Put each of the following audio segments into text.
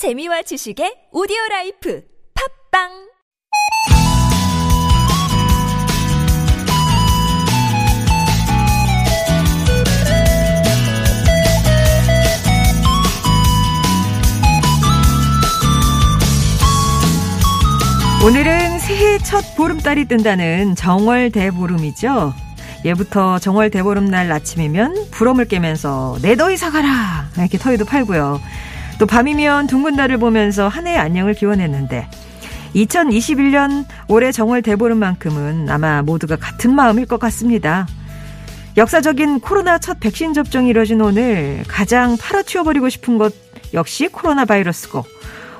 재미와 지식의 오디오 라이프 팟빵 오늘은 새해 첫 보름달이 뜬다는 정월 대보름이죠. 예부터 정월 대보름날 아침이면 부럼을 깨면서 내 더위 사가라 이렇게 더위도 팔고요. 또 밤이면 둥근 달을 보면서 한 해의 안녕을 기원했는데 2021년 올해 정월 대보름 만큼은 아마 모두가 같은 마음일 것 같습니다. 역사적인 코로나 첫 백신 접종이 이뤄진 오늘 가장 팔아치워버리고 싶은 것 역시 코로나 바이러스고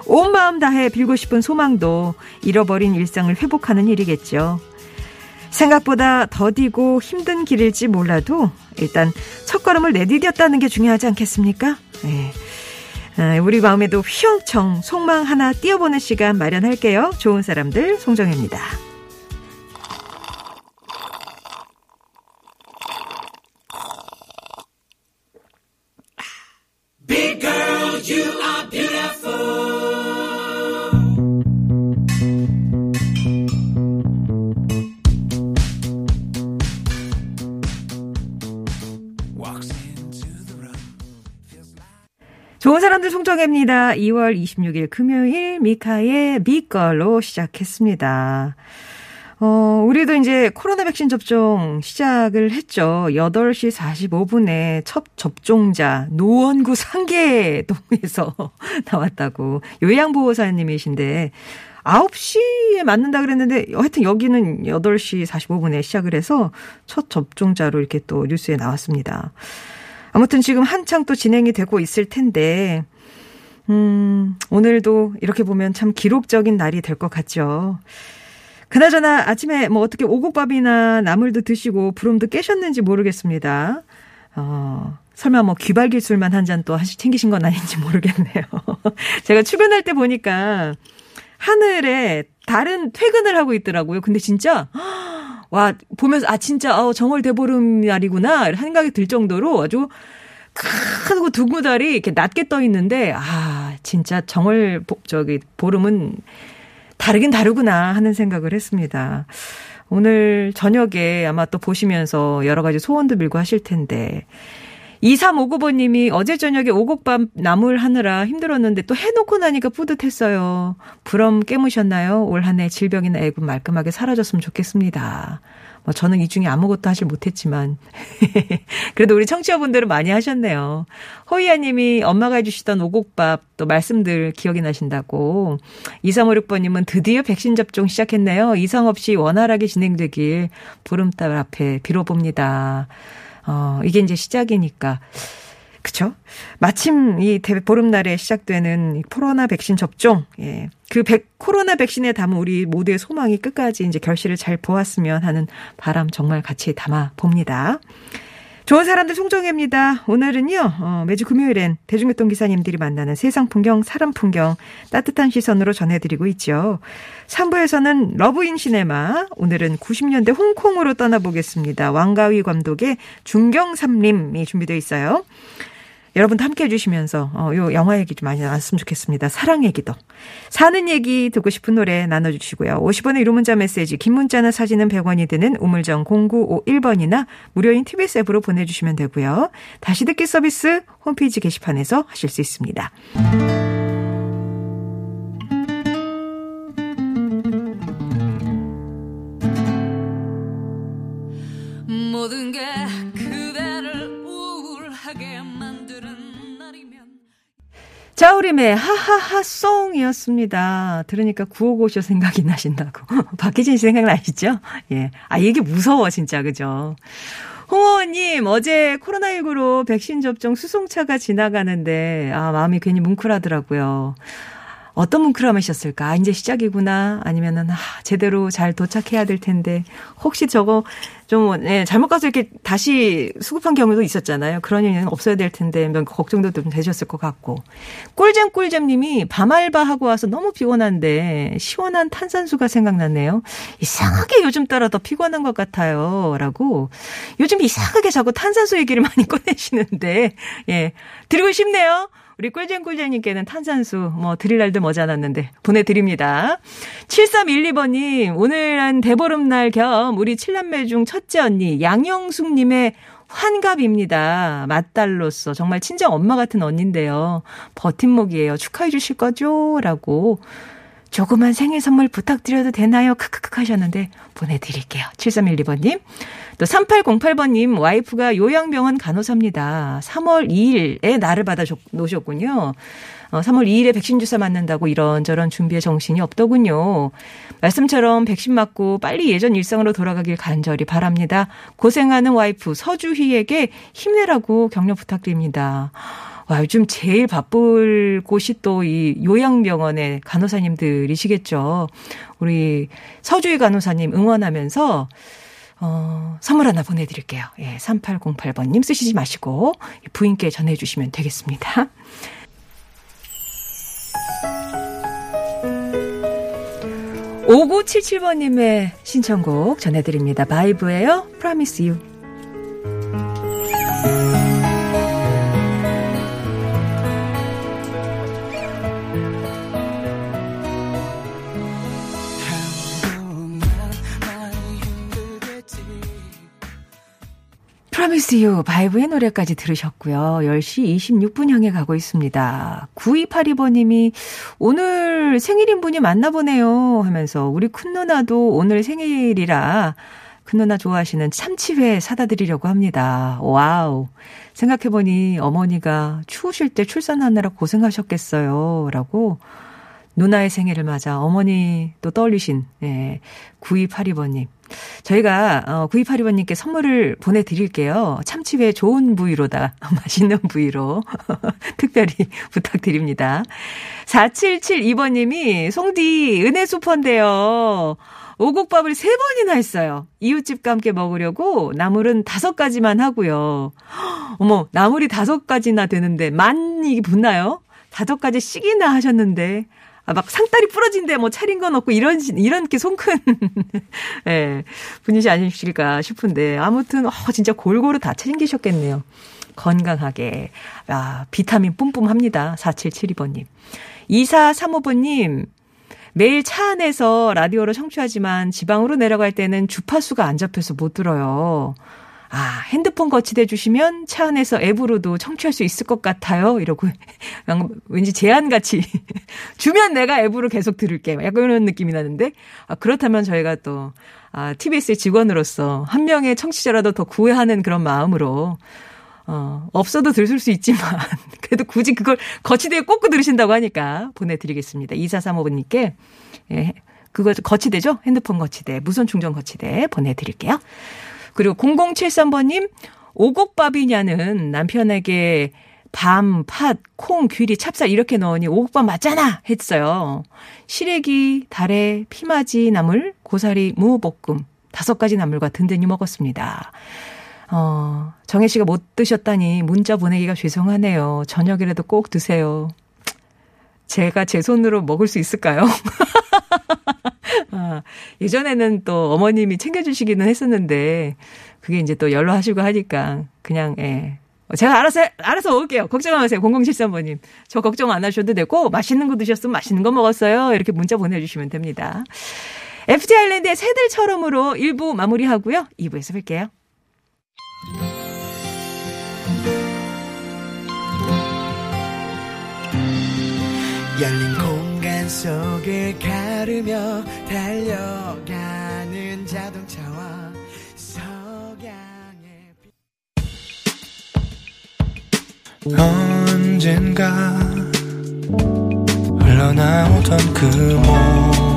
온 마음 다해 빌고 싶은 소망도 잃어버린 일상을 회복하는 일이겠죠. 생각보다 더디고 힘든 길일지 몰라도 일단 첫 걸음을 내디뎠다는 게 중요하지 않겠습니까? 네. 우리 마음에도 휘영청 속망 하나 띄워보는 시간 마련할게요. 좋은 사람들 송정혜입니다. 좋은 사람들 송정혜입니다. 2월 26일 금요일 미카의 미걸로 시작했습니다. 어, 우리도 이제 코로나 백신 접종 시작을 했죠. 8시 45분에 첫 접종자 노원구 상계동에서 나왔다고 요양보호사님이신데 9시에 맞는다 그랬는데 하여튼 여기는 8시 45분에 시작을 해서 첫 접종자로 이렇게 또 뉴스에 나왔습니다. 아무튼 지금 한창 또 진행이 되고 있을 텐데, 음, 오늘도 이렇게 보면 참 기록적인 날이 될 것 같죠. 그나저나 아침에 뭐 어떻게 오곡밥이나 나물도 드시고 부름도 깨셨는지 모르겠습니다. 어, 설마 뭐 귀발기술만 한 잔 또 챙기신 건 아닌지 모르겠네요. 제가 출근할 때 보니까 하늘에 다른 퇴근을 하고 있더라고요. 근데 진짜 와 보면서 아 진짜 어, 정월 대보름 날이구나 생각이 들 정도로 아주 크고 달이 이렇게 낮게 떠 있는데 아 진짜 정월 저기 보름은 다르긴 다르구나 하는 생각을 했습니다. 오늘 저녁에 아마 또 보시면서 여러 가지 소원도 밀고 하실 텐데 2359번님이 어제 저녁에 오곡밥 나물 하느라 힘들었는데 또 해놓고 나니까 뿌듯했어요. 부럼 깨무셨나요? 올 한 해 질병이나 애군 말끔하게 사라졌으면 좋겠습니다. 뭐 저는 이 중에 아무것도 하질 못했지만 그래도 우리 청취자분들은 많이 하셨네요. 허이아 님이 엄마가 해주시던 오곡밥 또 말씀들 기억이 나신다고 2356번님은 드디어 백신 접종 시작했네요. 이상 없이 원활하게 진행되길 보름달 앞에 빌어봅니다. 어, 이게 이제 시작이니까. 그쵸? 마침 이 보름날에 시작되는 코로나 백신 접종, 예. 그 백, 코로나 백신에 담은 우리 모두의 소망이 끝까지 이제 결실을 잘 보았으면 하는 바람 정말 같이 담아 봅니다. 좋은 사람들 송정혜입니다. 오늘은요, 어, 매주 금요일엔 대중교통 기사님들이 만나는 세상 풍경, 사람 풍경 따뜻한 시선으로 전해드리고 있죠. 3부에서는 러브인 시네마, 오늘은 90년대 홍콩으로 떠나보겠습니다. 왕가위 감독의 중경삼림이 준비되어 있어요. 여러분도 함께 해주시면서 어, 요 영화 얘기 좀 많이 나왔으면 좋겠습니다. 사랑 얘기도. 사는 얘기 듣고 싶은 노래 나눠주시고요. 50원의 유료 문자 메시지 긴 문자나 사진은 100원이 드는 우물정 0951번이나 무료인 TBS 앱으로 보내주시면 되고요. 다시 듣기 서비스 홈페이지 게시판에서 하실 수 있습니다. 모든 게 자우림의 하하하 송이었습니다. 들으니까 구호고쇼 생각이 나신다고. 박희진 씨 생각나시죠? 예. 아, 이게 무서워, 진짜, 그죠? 홍호원님, 어제 코로나19로 백신 접종 수송차가 지나가는데, 아, 마음이 괜히 뭉클하더라고요. 어떤 뭉클함이셨을까? 아, 이제 시작이구나. 아니면은, 아, 제대로 잘 도착해야 될 텐데, 혹시 저거 좀, 예, 잘못 가서 이렇게 다시 수급한 경우도 있었잖아요. 그런 일은 없어야 될 텐데, 몇 걱정도 좀 되셨을 것 같고. 꿀잼 꿀잼 님이 밤 알바 하고 와서 너무 피곤한데, 시원한 탄산수가 생각났네요. 이상하게 요즘 따라 더 피곤한 것 같아요. 라고. 요즘 이상하게 자꾸 탄산수 얘기를 많이 꺼내시는데, 예, 드리고 싶네요. 우리 꿀잼꿀잼님께는 탄산수 뭐 드릴 날도 머지않았는데 보내드립니다. 7312번님 오늘은 대보름날 겸 우리 칠남매 중 첫째 언니 양영숙님의 환갑입니다. 맏딸로서 정말 친정 엄마 같은 언니인데요. 버팀목이에요. 축하해 주실 거죠? 라고 조그만 생일 선물 부탁드려도 되나요? 크크크 하셨는데 보내드릴게요. 7312번님. 또 3808번님 와이프가 요양병원 간호사입니다. 3월 2일에 나를 받아 놓으셨군요. 어, 3월 2일에 백신 주사 맞는다고 이런저런 준비에 정신이 없더군요. 말씀처럼 백신 맞고 빨리 예전 일상으로 돌아가길 간절히 바랍니다. 고생하는 와이프 서주희에게 힘내라고 격려 부탁드립니다. 와, 요즘 제일 바쁠 곳이 또 이 요양병원의 간호사님들이시겠죠. 우리 서주희 간호사님 응원하면서 어, 선물 하나 보내드릴게요. 예, 3808번님 쓰시지 마시고 부인께 전해주시면 되겠습니다. 5977번님의 신청곡 전해드립니다. 바이브예요. Promise You. Promise U 바이브의 노래까지 들으셨고요. 10시 26분 향해 가고 있습니다. 9282번님이 오늘 생일인 분이 맞나 보네요 하면서 우리 큰 누나도 오늘 생일이라 큰 누나 좋아하시는 참치회 사다 드리려고 합니다. Wow. 생각해보니 어머니가 추우실 때 출산하느라 고생하셨겠어요. 라고 누나의 생일을 맞아 어머니 또 떠올리신, 예, 9282번님. 저희가 어 9282번님께 선물을 보내드릴게요. 참치회 좋은 부위로다. 맛있는 부위로 특별히 부탁드립니다. 4772번님이 송디 은혜 수퍼인데요. 오곡밥을 세 번이나 했어요. 이웃집과 함께 먹으려고 나물은 다섯 가지만 하고요. 어머, 나물이 다섯 가지나 되는데 만이 붙나요? 다섯 가지씩이나 하셨는데 아, 막 상다리 부러진데 뭐 차린 건 없고 이런 이런 게 손큰 예, 분이시 아니실까 싶은데 아무튼 어, 진짜 골고루 다 챙기셨겠네요. 건강하게 아, 비타민 뿜뿜합니다. 4772번님. 2435번님 매일 차 안에서 라디오로 청취하지만 지방으로 내려갈 때는 주파수가 안 잡혀서 못 들어요. 아, 핸드폰 거치대 주시면 차 안에서 앱으로도 청취할 수 있을 것 같아요. 이러고 왠지 제안같이 주면 내가 앱으로 계속 들을게. 약간 이런 느낌이 나는데 아, 그렇다면 저희가 또 아, TBS의 직원으로서 한 명의 청취자라도 더 구애하는 그런 마음으로 어, 없어도 들을 수 있지만, 그래도 굳이 그걸 거치대에 꽂고 들으신다고 하니까 보내드리겠습니다. 2435번님께, 예, 그거 거치대죠? 핸드폰 거치대, 무선 충전 거치대 보내드릴게요. 그리고 0073번님, 오곡밥이냐는 남편에게 밤, 팥, 콩, 귀리, 찹쌀 이렇게 넣으니 오곡밥 맞잖아! 했어요. 시래기, 달래, 피마지 나물, 고사리, 무 볶음, 다섯 가지 나물과 든든히 먹었습니다. 어, 정혜 씨가 못 드셨다니 문자 보내기가 죄송하네요. 저녁이라도 꼭 드세요. 제가 제 손으로 먹을 수 있을까요? 아, 예전에는 또 어머님이 챙겨주시기는 했었는데, 그게 이제 또 연로하시고 하니까, 그냥, 예. 제가 알아서, 알아서 먹을게요. 걱정 마세요. 0073번님. 저 걱정 안 하셔도 되고, 맛있는 거 드셨으면 맛있는 거 먹었어요. 이렇게 문자 보내주시면 됩니다. FT 아일랜드의 새들처럼으로 1부 마무리하고요. 2부에서 뵐게요. 열린 공간 속을 가르며 달려가는 자동차와 석양의 언젠가 흘러나오던 그목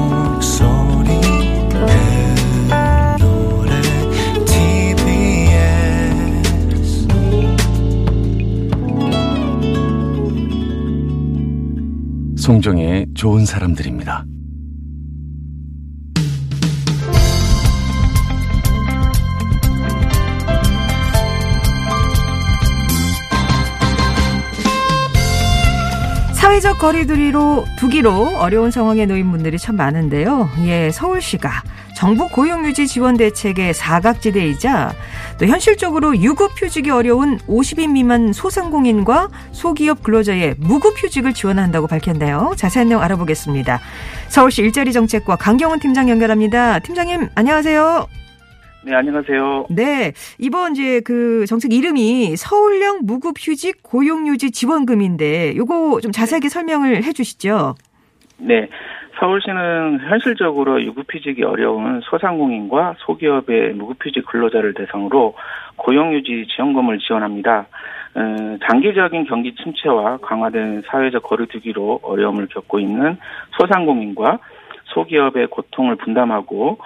송정의 좋은 사람들입니다. 사회적 거리두기로 두기로 어려운 상황에 놓인 분들이 참 많은데요. 예, 서울시가 정부 고용유지 지원 대책의 사각지대이자 또 현실적으로 유급휴직이 어려운 50인 미만 소상공인과 소기업 근로자의 무급휴직을 지원한다고 밝혔네요. 자세한 내용 알아보겠습니다. 서울시 일자리 정책과 강경훈 팀장 연결합니다. 팀장님 안녕하세요. 네, 안녕하세요. 네, 이번 이제 그 정책 이름이 서울형 무급휴직 고용유지 지원금인데 요거 좀 자세하게 설명을 해 주시죠. 네, 서울시는 현실적으로 유급휴직이 어려운 소상공인과 소기업의 무급휴직 근로자를 대상으로 고용유지 지원금을 지원합니다. 어, 장기적인 경기 침체와 강화된 사회적 거리두기로 어려움을 겪고 있는 소상공인과 소기업의 고통을 분담하고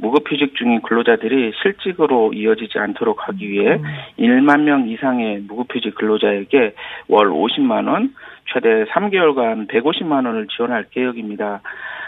무급휴직 중인 근로자들이 실직으로 이어지지 않도록 하기 위해 음. 1만 명 이상의 무급휴직 근로자에게 월 50만 원, 최대 3개월간 150만 원을 지원할 계획입니다.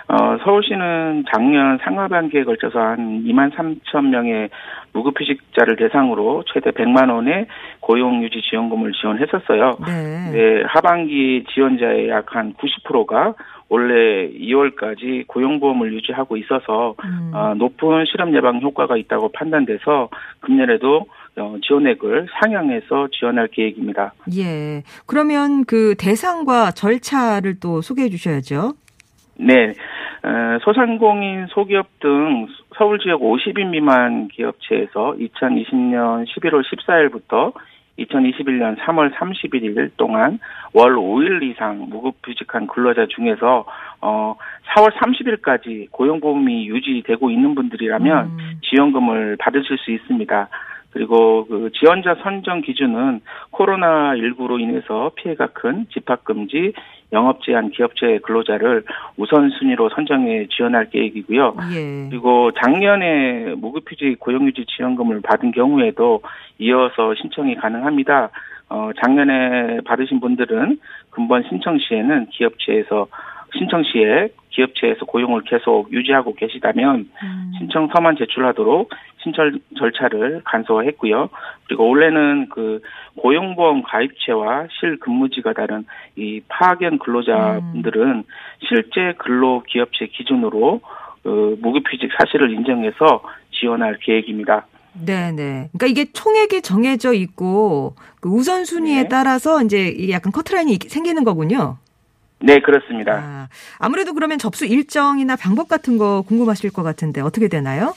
어, 서울시는 작년 상하반기에 걸쳐서 한 2만 3천 명의 무급휴직자를 대상으로 최대 100만 원의 고용유지 지원금을 지원했었어요. 네. 네 하반기 지원자의 약 한 90%가 올해 2월까지 고용보험을 유지하고 있어서 음. 어, 높은 실업 예방 효과가 있다고 판단돼서 금년에도 어, 지원액을 상향해서 지원할 계획입니다. 예. 그러면 그 대상과 절차를 또 소개해 주셔야죠. 네. 어, 소상공인 소기업 등 서울 지역 50인 미만 기업체에서 2020년 11월 14일부터 2021년 3월 31일 동안 월 5일 이상 무급휴직한 근로자 중에서 어 4월 30일까지 고용보험이 유지되고 있는 분들이라면 음. 지원금을 받으실 수 있습니다. 그리고 그 지원자 선정 기준은 코로나 19로 인해서 피해가 큰 집합 금지, 영업 제한 기업체 근로자를 우선순위로 선정해 지원할 계획이고요. 예. 그리고 작년에 무급휴직 고용유지 지원금을 받은 경우에도 이어서 신청이 가능합니다. 어, 작년에 받으신 분들은 근본 신청 시에는 기업체에서 신청 시에 기업체에서 고용을 계속 유지하고 계시다면 음. 신청서만 제출하도록 신청 절차를 간소화했고요. 그리고 올해는 그 고용보험 가입체와 실근무지가 다른 이 파견 근로자분들은 음. 실제 근로 기업체 기준으로 그 무급휴직 사실을 인정해서 지원할 계획입니다. 네네. 그러니까 이게 총액이 정해져 있고 그 우선순위에 네. 따라서 이제 약간 커트라인이 생기는 거군요. 네, 그렇습니다. 아, 무래도 그러면 접수 일정이나 방법 같은 거 궁금하실 것 같은데 어떻게 되나요?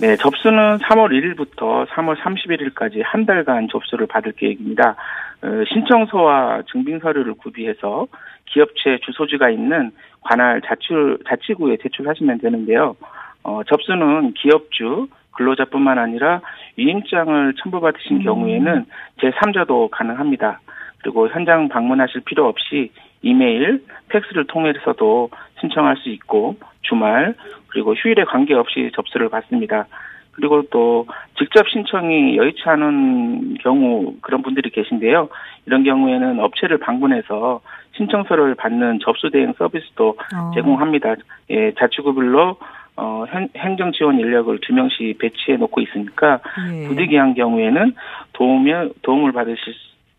네, 접수는 3월 1일부터 3월 31일까지 한 달간 접수를 받을 계획입니다. 어, 신청서와 증빙 서류를 구비해서 기업체 주소지가 있는 관할 자치, 자치구에 제출하시면 되는데요. 어, 접수는 기업주, 근로자뿐만 아니라 위임장을 첨부받으신 음. 경우에는 제3자도 가능합니다. 그리고 현장 방문하실 필요 없이 이메일, 팩스를 통해서도 신청할 수 있고 주말 그리고 휴일에 관계없이 접수를 받습니다. 그리고 또 직접 신청이 여의치 않은 경우 그런 분들이 계신데요. 이런 경우에는 업체를 방문해서 신청서를 받는 접수 대행 서비스도 어. 제공합니다. 예, 자치구별로 어, 행정 지원 인력을 두 명씩 배치해 놓고 있으니까 예. 부득이한 경우에는 도움을 도움을 받으실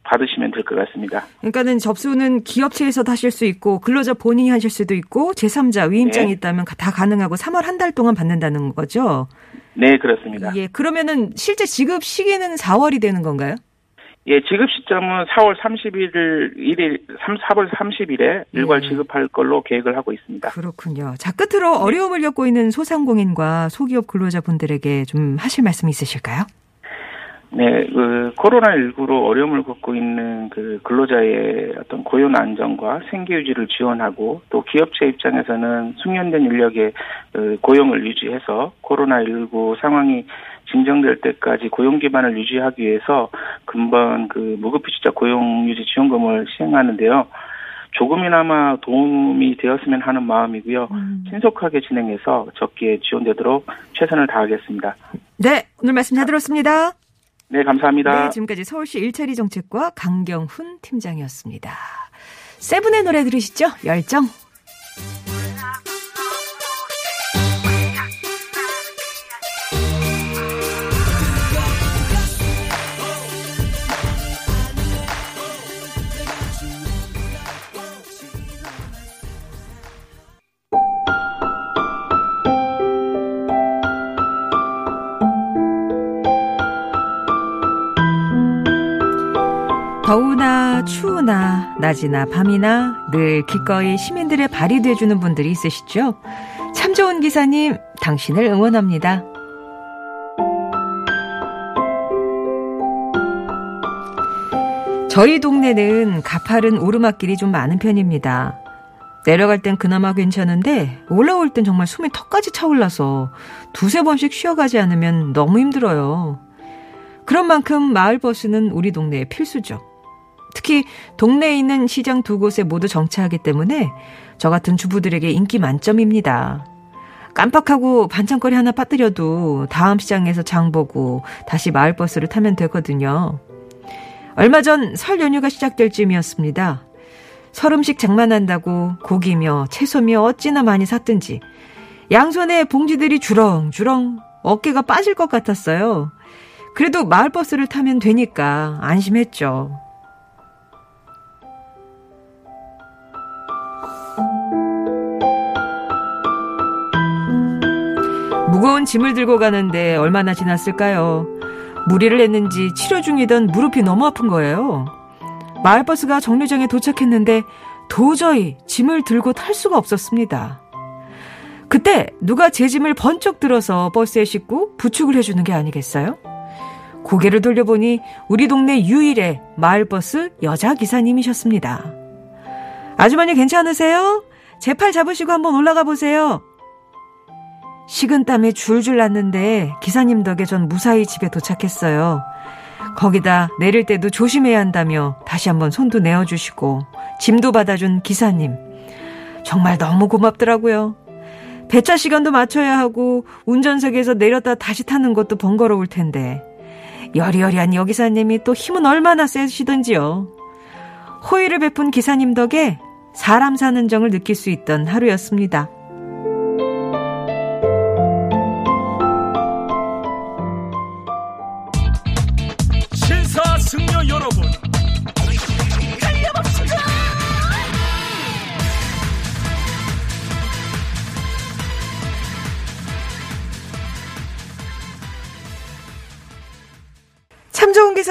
받으시면 될 것 같습니다. 그러니까는 접수는 기업체에서 하실 수 있고 근로자 본인이 하실 수도 있고 제3자 위임장이 네. 있다면 다 가능하고 3월 한 달 동안 받는다는 거죠. 네, 그렇습니다. 예, 그러면은 실제 지급 시기는 4월이 되는 건가요? 예, 지급 시점은 4월 31일 1일 3 4월 30일에 일괄 예. 지급할 걸로 계획을 하고 있습니다. 그렇군요. 자, 끝으로 어려움을 겪고 있는 소상공인과 소기업 근로자분들에게 좀 하실 말씀 있으실까요? 네, 그 코로나19로 어려움을 겪고 있는 그 근로자의 어떤 고용 안정과 생계 유지를 지원하고 또 기업체 입장에서는 숙련된 인력의 그 고용을 유지해서 코로나19 상황이 진정될 때까지 고용 기반을 유지하기 위해서 근본 그 무급휴직자 고용 유지 지원금을 시행하는데요. 조금이나마 도움이 되었으면 하는 마음이고요. 음. 신속하게 진행해서 적기에 지원되도록 최선을 다하겠습니다. 네, 오늘 말씀 잘 들었습니다. 네, 감사합니다. 네, 지금까지 서울시 일처리 정책과 강경훈 팀장이었습니다. 세븐의 노래 들으시죠? 열정. 낮이나 밤이나 늘 기꺼이 시민들의 발이 돼주는 분들이 있으시죠? 참 좋은 기사님, 당신을 응원합니다. 저희 동네는 가파른 오르막길이 좀 많은 편입니다. 내려갈 땐 그나마 괜찮은데 올라올 땐 정말 숨이 턱까지 차올라서 두세 번씩 쉬어가지 않으면 너무 힘들어요. 그런 만큼 마을버스는 우리 동네의 필수죠. 특히 동네에 있는 시장 두 곳에 모두 정차하기 때문에 저 같은 주부들에게 인기 만점입니다. 깜빡하고 반찬거리 하나 빠뜨려도 다음 시장에서 장 보고 다시 마을버스를 타면 되거든요. 얼마 전 설 연휴가 시작될 쯤이었습니다. 설 음식 장만한다고 고기며 채소며 어찌나 많이 샀든지 양손에 봉지들이 주렁주렁 어깨가 빠질 것 같았어요. 그래도 마을버스를 타면 되니까 안심했죠. 무거운 짐을 들고 가는데 얼마나 지났을까요? 무리를 했는지 치료 중이던 무릎이 너무 아픈 거예요. 마을버스가 정류장에 도착했는데 도저히 짐을 들고 탈 수가 없었습니다. 그때 누가 제 짐을 번쩍 들어서 버스에 싣고 부축을 해주는 게 아니겠어요? 고개를 돌려보니 우리 동네 유일의 마을버스 여자 기사님이셨습니다. 아주머니 괜찮으세요? 제 팔 잡으시고 한번 올라가 보세요. 식은땀이 줄줄 났는데 기사님 덕에 전 무사히 집에 도착했어요. 거기다 내릴 때도 조심해야 한다며 다시 한번 손도 내어주시고 짐도 받아준 기사님. 정말 너무 고맙더라고요. 배차 시간도 맞춰야 하고 운전석에서 내렸다 다시 타는 것도 번거로울 텐데 여리여리한 여기사님이 또 힘은 얼마나 세시던지요. 호의를 베푼 기사님 덕에 사람 사는 정을 느낄 수 있던 하루였습니다.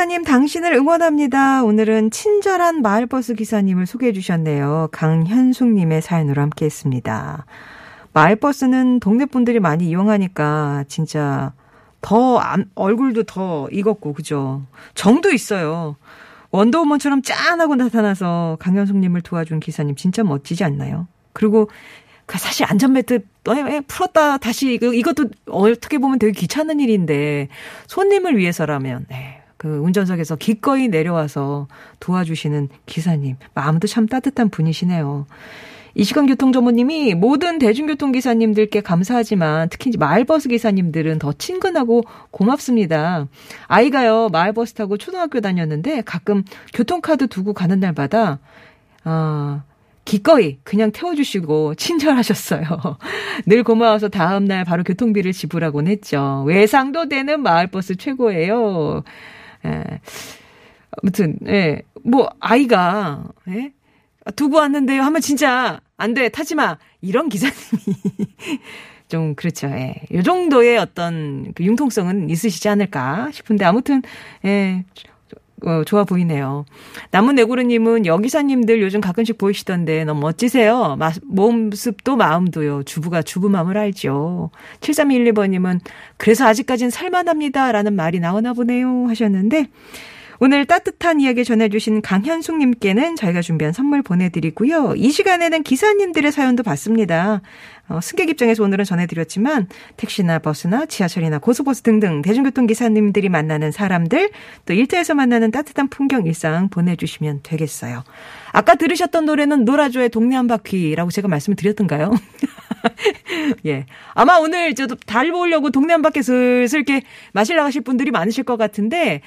기사님 당신을 응원합니다. 오늘은 친절한 마을버스 기사님을 소개해 주셨네요. 강현숙님의 사연으로 함께 했습니다. 마을버스는 동네 분들이 많이 이용하니까 진짜 더 얼굴도 더 익었고 그죠. 정도 있어요. 원더우먼처럼 짠하고 나타나서 강현숙님을 도와준 기사님 진짜 멋지지 않나요? 그리고 그 사실 안전벨트 풀었다 다시 이것도 어떻게 보면 되게 귀찮은 일인데 손님을 위해서라면 네. 그 운전석에서 기꺼이 내려와서 도와주시는 기사님 마음도 참 따뜻한 분이시네요. 이시간 교통전무님이 모든 대중교통 기사님들께 감사하지만 특히 이제 마을버스 기사님들은 더 친근하고 고맙습니다. 아이가요 마을버스 타고 초등학교 다녔는데 가끔 교통카드 두고 가는 날마다 아 기꺼이 그냥 태워주시고 친절하셨어요. 늘 고마워서 다음날 바로 교통비를 지불하곤 했죠. 외상도 되는 마을버스 최고예요. 예. 아무튼, 예. 뭐, 아이가, 예? 두고 왔는데요 하면 진짜 안 돼, 타지 마. 이런 기사님이 좀 그렇죠. 예. 요 정도의 어떤 그 융통성은 있으시지 않을까 싶은데 아무튼 예. 어, 좋아 보이네요. 남은 내구르님은 여기사님들 요즘 가끔씩 보이시던데 너무 멋지세요. 마, 몸습도 마음도요. 주부가 주부 마음을 알죠. 7312번님은 그래서 아직까진 살만합니다. 라는 말이 나오나 보네요. 하셨는데 오늘 따뜻한 이야기 전해주신 강현숙님께는 저희가 준비한 선물 보내드리고요. 이 시간에는 기사님들의 사연도 받습니다. 어, 승객 입장에서 오늘은 전해드렸지만 택시나 버스나 지하철이나 고속버스 등등 대중교통 기사님들이 만나는 사람들 또 일터에서 만나는 따뜻한 풍경 일상 보내주시면 되겠어요. 아까 들으셨던 노래는 노라조의 동네 한 바퀴라고 제가 말씀을 드렸던가요? 예. 아마 오늘 저도 달 보려고 동네 한 바퀴 슬슬 이렇게 마실 나가실 분들이 많으실 것 같은데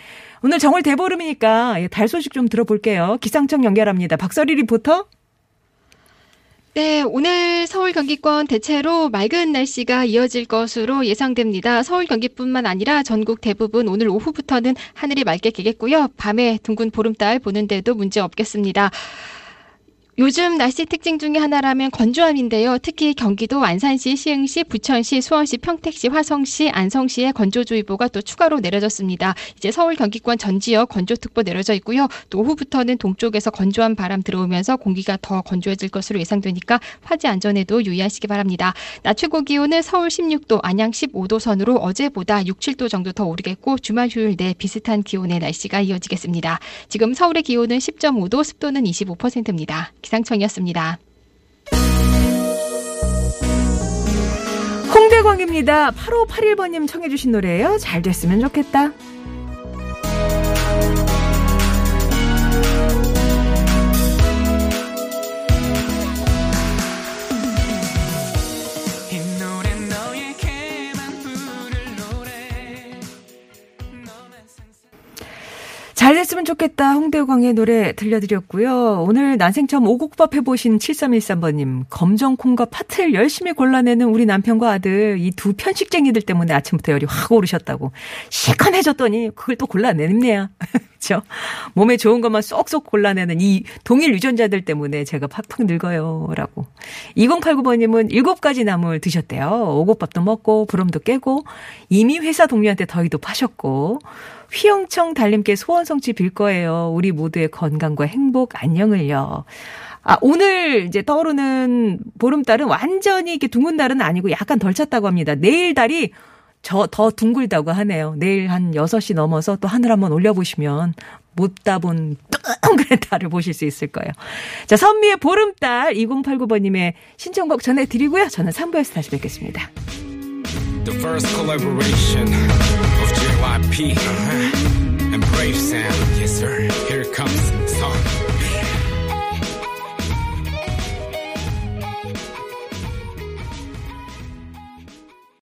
오늘 정월 대보름이니까 예, 달 소식 좀 들어볼게요. 기상청 연결합니다. 박서리 리포터. 네, 오늘 서울 경기권 대체로 맑은 날씨가 이어질 것으로 예상됩니다. 서울 경기뿐만 아니라 전국 대부분 오늘 오후부터는 하늘이 맑게 개겠고요. 밤에 둥근 보름달 보는데도 문제 없겠습니다. 요즘 날씨 특징 중에 하나라면 건조함인데요. 특히 경기도 안산시, 시흥시, 부천시, 수원시, 평택시, 화성시, 안성시에 건조주의보가 또 추가로 내려졌습니다. 이제 서울 경기권 전 지역 건조특보 내려져 있고요. 또 오후부터는 동쪽에서 건조한 바람 들어오면서 공기가 더 건조해질 것으로 예상되니까 화재 안전에도 유의하시기 바랍니다. 낮 최고 기온은 서울 16도, 안양 15도 선으로 어제보다 6, 7도 정도 더 오르겠고 주말 휴일 내 비슷한 기온의 날씨가 이어지겠습니다. 지금 서울의 기온은 10.5도, 습도는 25%입니다. 기상청이었습니다. 홍대광입니다. 8581번님 청해주신 노래예요. 잘 됐으면 좋겠다. 좋겠다. 홍대광의 노래 들려드렸고요. 오늘 난생 처음 오곡밥 해보신 7313번님. 검정콩과 파트를 열심히 골라내는 우리 남편과 아들. 이 두 편식쟁이들 때문에 아침부터 열이 확 오르셨다고. 시커해졌더니 그걸 또 골라내네요. 그죠? 몸에 좋은 것만 쏙쏙 골라내는 이 동일 유전자들 때문에 제가 팍팍 늙어요. 라고. 2089번님은 7가지 나물 드셨대요. 오곡밥도 먹고, 부름도 깨고, 이미 회사 동료한테 더위도 파셨고, 휘영청 달님께 소원 성취 빌 거예요. 우리 모두의 건강과 행복, 안녕을요. 아, 오늘 이제 떠오르는 보름달은 완전히 이렇게 둥근 달은 아니고 약간 덜 찼다고 합니다. 내일 달이 저 더 둥글다고 하네요. 내일 한 6시 넘어서 또 하늘 한번 올려보시면 못다 본 동그란 달을 보실 수 있을 거예요. 자, 선미의 보름달 2089번님의 신청곡 전해드리고요. 저는 3부에서 다시 뵙겠습니다. R.I.P. Uh-huh. And brave sound, yes sir. Here it comes